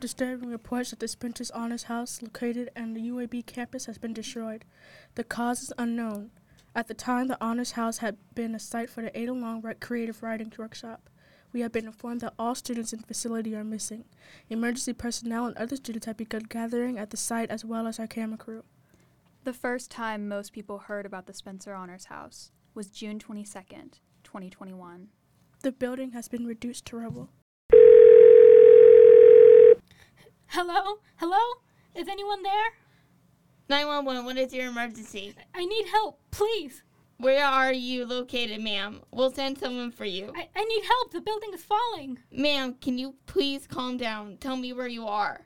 disturbing reports that the Spencer's Honors House, located on the UAB campus, has been destroyed. The cause is unknown. At the time, the Honors House had been a site for the Ada Long Creative Writing Workshop. We have been informed that all students in the facility are missing. Emergency personnel and other students have begun gathering at the site as well as our camera crew. The first time most people heard about the Spencer Honors House was June 22nd, 2021. The building has been reduced to rubble. Hello? Hello? Is anyone there? 911, what is your emergency? I need help, please. Where are you located, ma'am? We'll send someone for you. I, I need help. The building is falling. Ma'am, can you please calm down? Tell me where you are.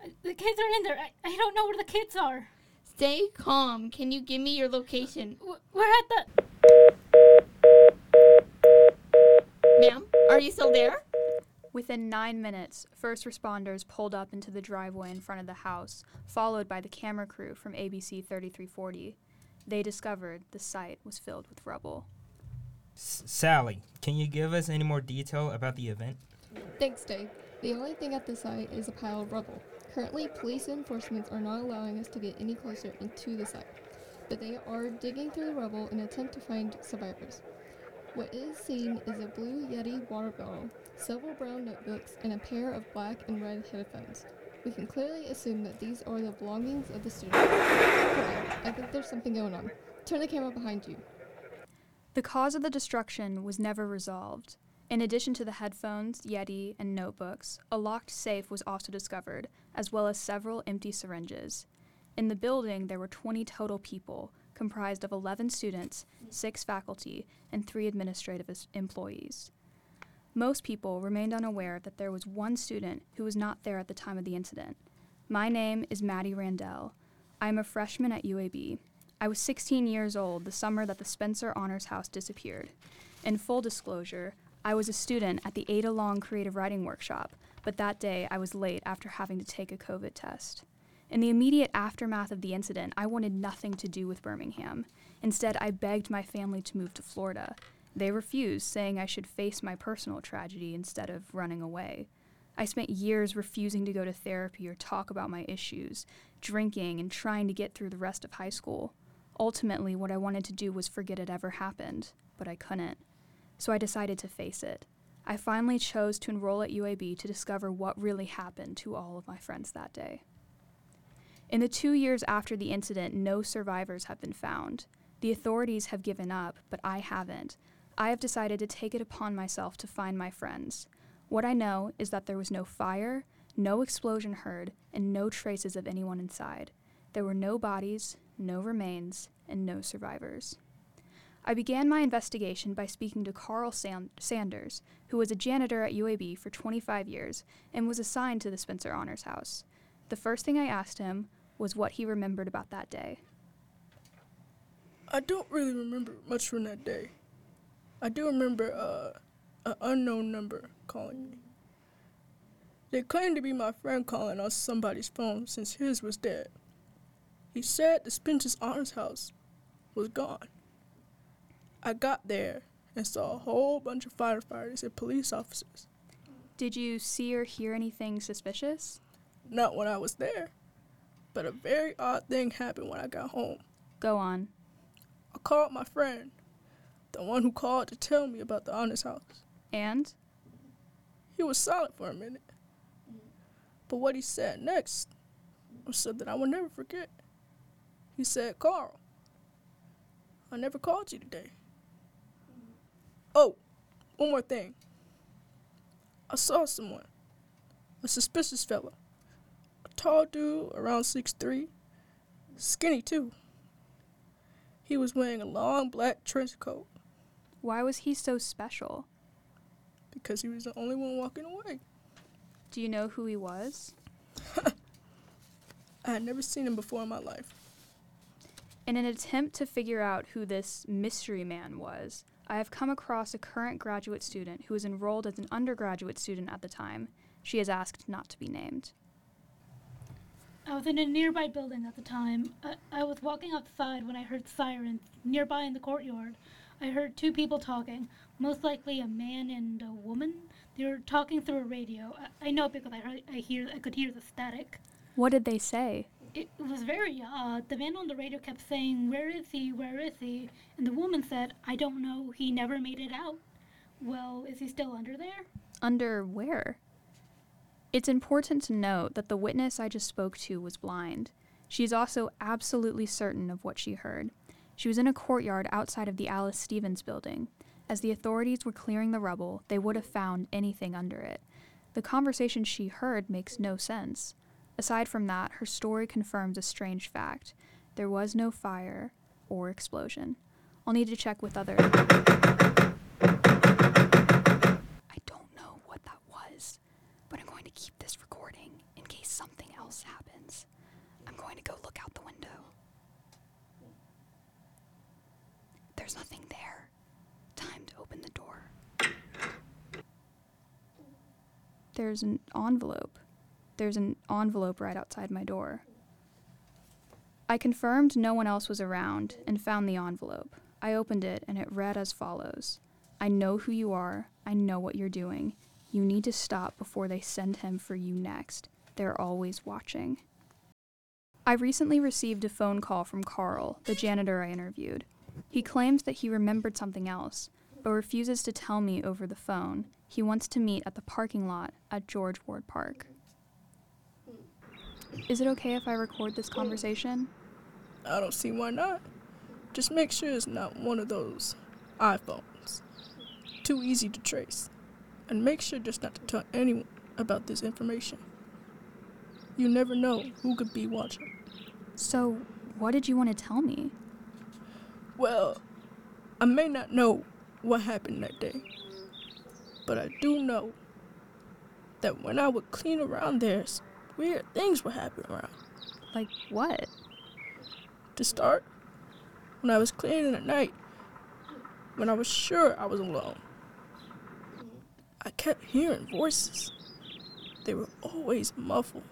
Uh, the kids are in there. I, I don't know where the kids are. Stay calm. Can you give me your location? We're at the. Ma'am, are you still there? Within nine minutes, first responders pulled up into the driveway in front of the house, followed by the camera crew from ABC 3340. They discovered the site was filled with rubble. S- Sally, can you give us any more detail about the event? Thanks, Dave. The only thing at the site is a pile of rubble. Currently, police enforcement are not allowing us to get any closer into the site, but they are digging through the rubble in an attempt to find survivors. What is seen is a blue Yeti water bottle, several brown notebooks, and a pair of black and red headphones. We can clearly assume that these are the belongings of the students. I think there's something going on. Turn the camera behind you. The cause of the destruction was never resolved. In addition to the headphones, Yeti, and notebooks, a locked safe was also discovered, as well as several empty syringes. In the building, there were 20 total people, comprised of 11 students, 6 faculty, and 3 administrative employees. Most people remained unaware that there was one student who was not there at the time of the incident. My name is Maddie Randale. I am a freshman at UAB. I was 16 years old the summer that the Spencer Honors House disappeared. In full disclosure, I was a student at the Ada Long Creative Writing Workshop, but that day I was late after having to take a COVID test. In the immediate aftermath of the incident, I wanted nothing to do with Birmingham. Instead, I begged my family to move to Florida. They refused, saying I should face my personal tragedy instead of running away. I spent years refusing to go to therapy or talk about my issues, drinking, and trying to get through the rest of high school. Ultimately, what I wanted to do was forget it ever happened, but I couldn't. So I decided to face it. I finally chose to enroll at UAB to discover what really happened to all of my friends that day. In the two years after the incident, no survivors have been found. The authorities have given up, but I haven't. I have decided to take it upon myself to find my friends. What I know is that there was no fire, no explosion heard, and no traces of anyone inside. There were no bodies, no remains, and no survivors. I began my investigation by speaking to Carl Sanders, who was a janitor at UAB for 25 years and was assigned to the Spencer Honors House. The first thing I asked him was what he remembered about that day. I don't really remember much from that day. I do remember uh, an unknown number calling me. They claimed to be my friend calling on somebody's phone since his was dead. He said the Spencer's Honors House was gone. I got there and saw a whole bunch of firefighters and police officers. Did you see or hear anything suspicious? Not when I was there. But a very odd thing happened when I got home. Go on. I called my friend, the one who called to tell me about the honors house. And? He was silent for a minute. But what he said next was something I will never forget. He said, Carl, I never called you today. Oh, one more thing. I saw someone, a suspicious fellow tall dude, around six three, skinny too. He was wearing a long black trench coat. Why was he so special? Because he was the only one walking away. Do you know who he was? I had never seen him before in my life. In an attempt to figure out who this mystery man was, I have come across a current graduate student who was enrolled as an undergraduate student at the time. She has asked not to be named. I was in a nearby building at the time. I, I was walking outside when I heard sirens nearby in the courtyard. I heard two people talking, most likely a man and a woman. They were talking through a radio. I, I know because I heard, I hear, I could hear the static. What did they say? It was very odd. The man on the radio kept saying, "Where is he? Where is he?" And the woman said, "I don't know. He never made it out." Well, is he still under there? Under where? It's important to note that the witness I just spoke to was blind. She is also absolutely certain of what she heard. She was in a courtyard outside of the Alys Stephens building. As the authorities were clearing the rubble, they would have found anything under it. The conversation she heard makes no sense. Aside from that, her story confirms a strange fact there was no fire or explosion. I'll need to check with other. I don't know what that was, but I'm going to keep this recording in case something else happens. I'm going to go look out the window. There's nothing there. Time to open the door. There's an envelope. There's an envelope right outside my door. I confirmed no one else was around and found the envelope. I opened it and it read as follows I know who you are. I know what you're doing. You need to stop before they send him for you next. They're always watching. I recently received a phone call from Carl, the janitor I interviewed. He claims that he remembered something else, but refuses to tell me over the phone. He wants to meet at the parking lot at George Ward Park. Is it okay if I record this conversation? I don't see why not. Just make sure it's not one of those iPhones. Too easy to trace. And make sure just not to tell anyone about this information. You never know who could be watching. So, what did you want to tell me? Well, I may not know what happened that day, but I do know that when I would clean around there, weird things would happen around. Like, what? To start, when I was cleaning at night, when I was sure I was alone, I kept hearing voices. They were always muffled,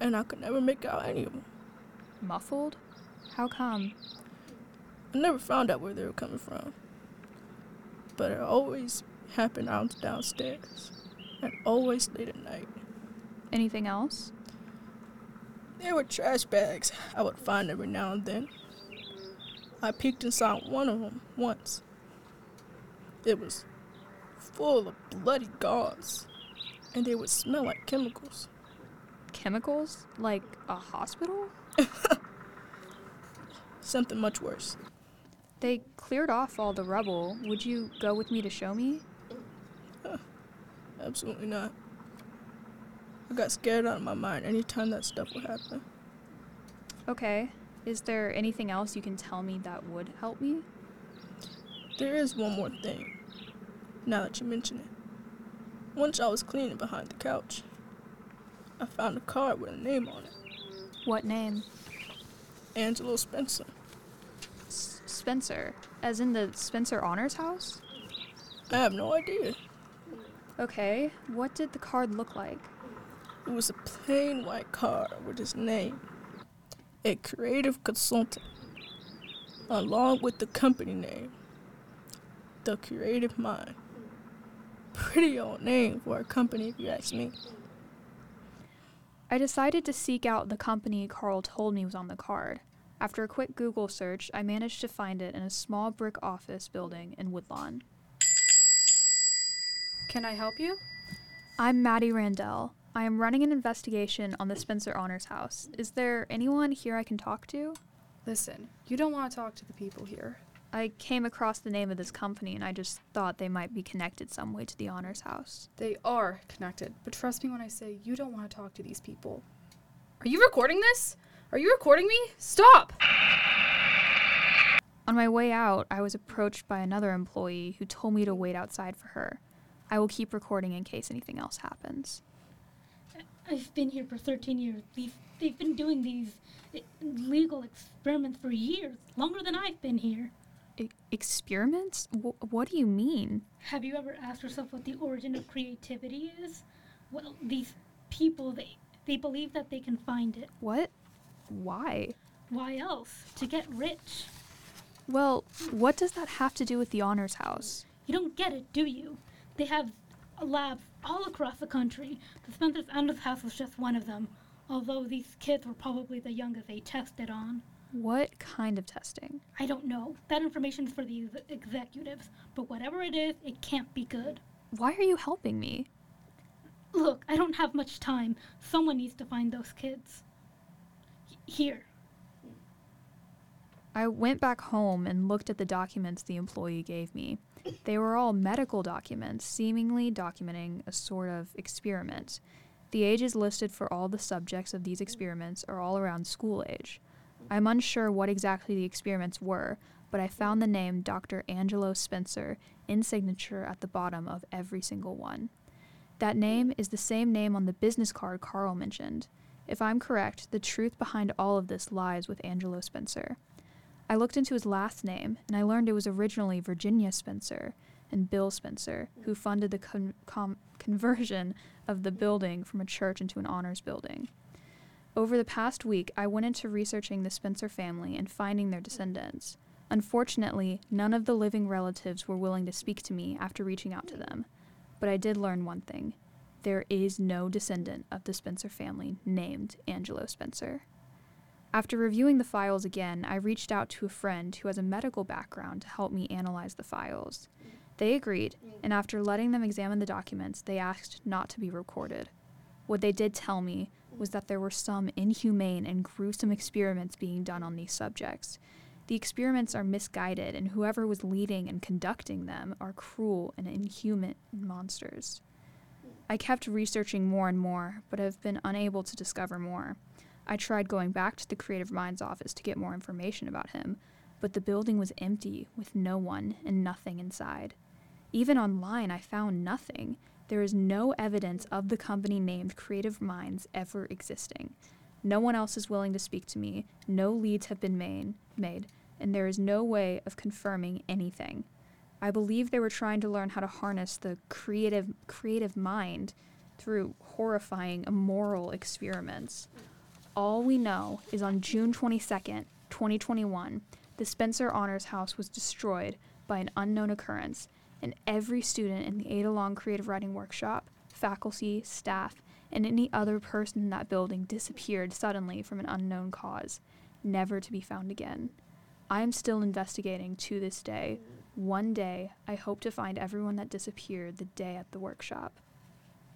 and I could never make out any of them. Muffled? How come? I never found out where they were coming from, but it always happened out downstairs, and always late at night. Anything else? There were trash bags I would find every now and then. I peeked inside one of them once. It was full of bloody gauze, and they would smell like chemicals. Chemicals? Like a hospital? Something much worse. They cleared off all the rubble. Would you go with me to show me? Absolutely not. I got scared out of my mind anytime that stuff would happen. Okay. Is there anything else you can tell me that would help me? There is one more thing, now that you mention it. Once I was cleaning behind the couch, I found a card with a name on it What name? Angelo Spencer. S- Spencer. As in the Spencer Honors House? I have no idea. Okay. What did the card look like? It was a plain white card with his name, a creative consultant, along with the company name, The Creative Mind. Pretty old name for a company, if you ask me. I decided to seek out the company Carl told me was on the card. After a quick Google search, I managed to find it in a small brick office building in Woodlawn. Can I help you? I'm Maddie Randale. I am running an investigation on the Spencer Honors House. Is there anyone here I can talk to? Listen, you don't want to talk to the people here. I came across the name of this company and I just thought they might be connected some way to the Honors House. They are connected, but trust me when I say you don't want to talk to these people. Are you recording this? Are you recording me? Stop! On my way out, I was approached by another employee who told me to wait outside for her. I will keep recording in case anything else happens. I've been here for 13 years. They've, they've been doing these uh, legal experiments for years, longer than I've been here. Experiments? W- what do you mean? Have you ever asked yourself what the origin of creativity is? Well, these people, they, they believe that they can find it. What? Why? Why else? To get rich. Well, what does that have to do with the honors house? You don't get it, do you? They have labs all across the country. The Spencer's Honors House was just one of them, although these kids were probably the youngest they tested on. What kind of testing? I don't know. That information is for the ex- executives, but whatever it is, it can't be good. Why are you helping me? Look, I don't have much time. Someone needs to find those kids. H- Here. I went back home and looked at the documents the employee gave me. They were all medical documents, seemingly documenting a sort of experiment. The ages listed for all the subjects of these experiments are all around school age. I'm unsure what exactly the experiments were, but I found the name Dr. Angelo Spencer in signature at the bottom of every single one. That name is the same name on the business card Carl mentioned. If I'm correct, the truth behind all of this lies with Angelo Spencer. I looked into his last name, and I learned it was originally Virginia Spencer and Bill Spencer, who funded the con- com- conversion of the building from a church into an honors building. Over the past week, I went into researching the Spencer family and finding their descendants. Unfortunately, none of the living relatives were willing to speak to me after reaching out to them. But I did learn one thing there is no descendant of the Spencer family named Angelo Spencer. After reviewing the files again, I reached out to a friend who has a medical background to help me analyze the files. They agreed, and after letting them examine the documents, they asked not to be recorded. What they did tell me was that there were some inhumane and gruesome experiments being done on these subjects. The experiments are misguided, and whoever was leading and conducting them are cruel and inhuman monsters. I kept researching more and more, but have been unable to discover more. I tried going back to the Creative Minds office to get more information about him, but the building was empty with no one and nothing inside. Even online, I found nothing. There is no evidence of the company named Creative Minds ever existing. No one else is willing to speak to me, no leads have been made, made, and there is no way of confirming anything. I believe they were trying to learn how to harness the creative creative mind through horrifying immoral experiments. All we know is on June 22nd, 2021, the Spencer Honors House was destroyed by an unknown occurrence, and every student in the Ada Long Creative Writing Workshop, faculty, staff, and any other person in that building disappeared suddenly from an unknown cause, never to be found again. I am still investigating to this day. One day, I hope to find everyone that disappeared the day at the workshop.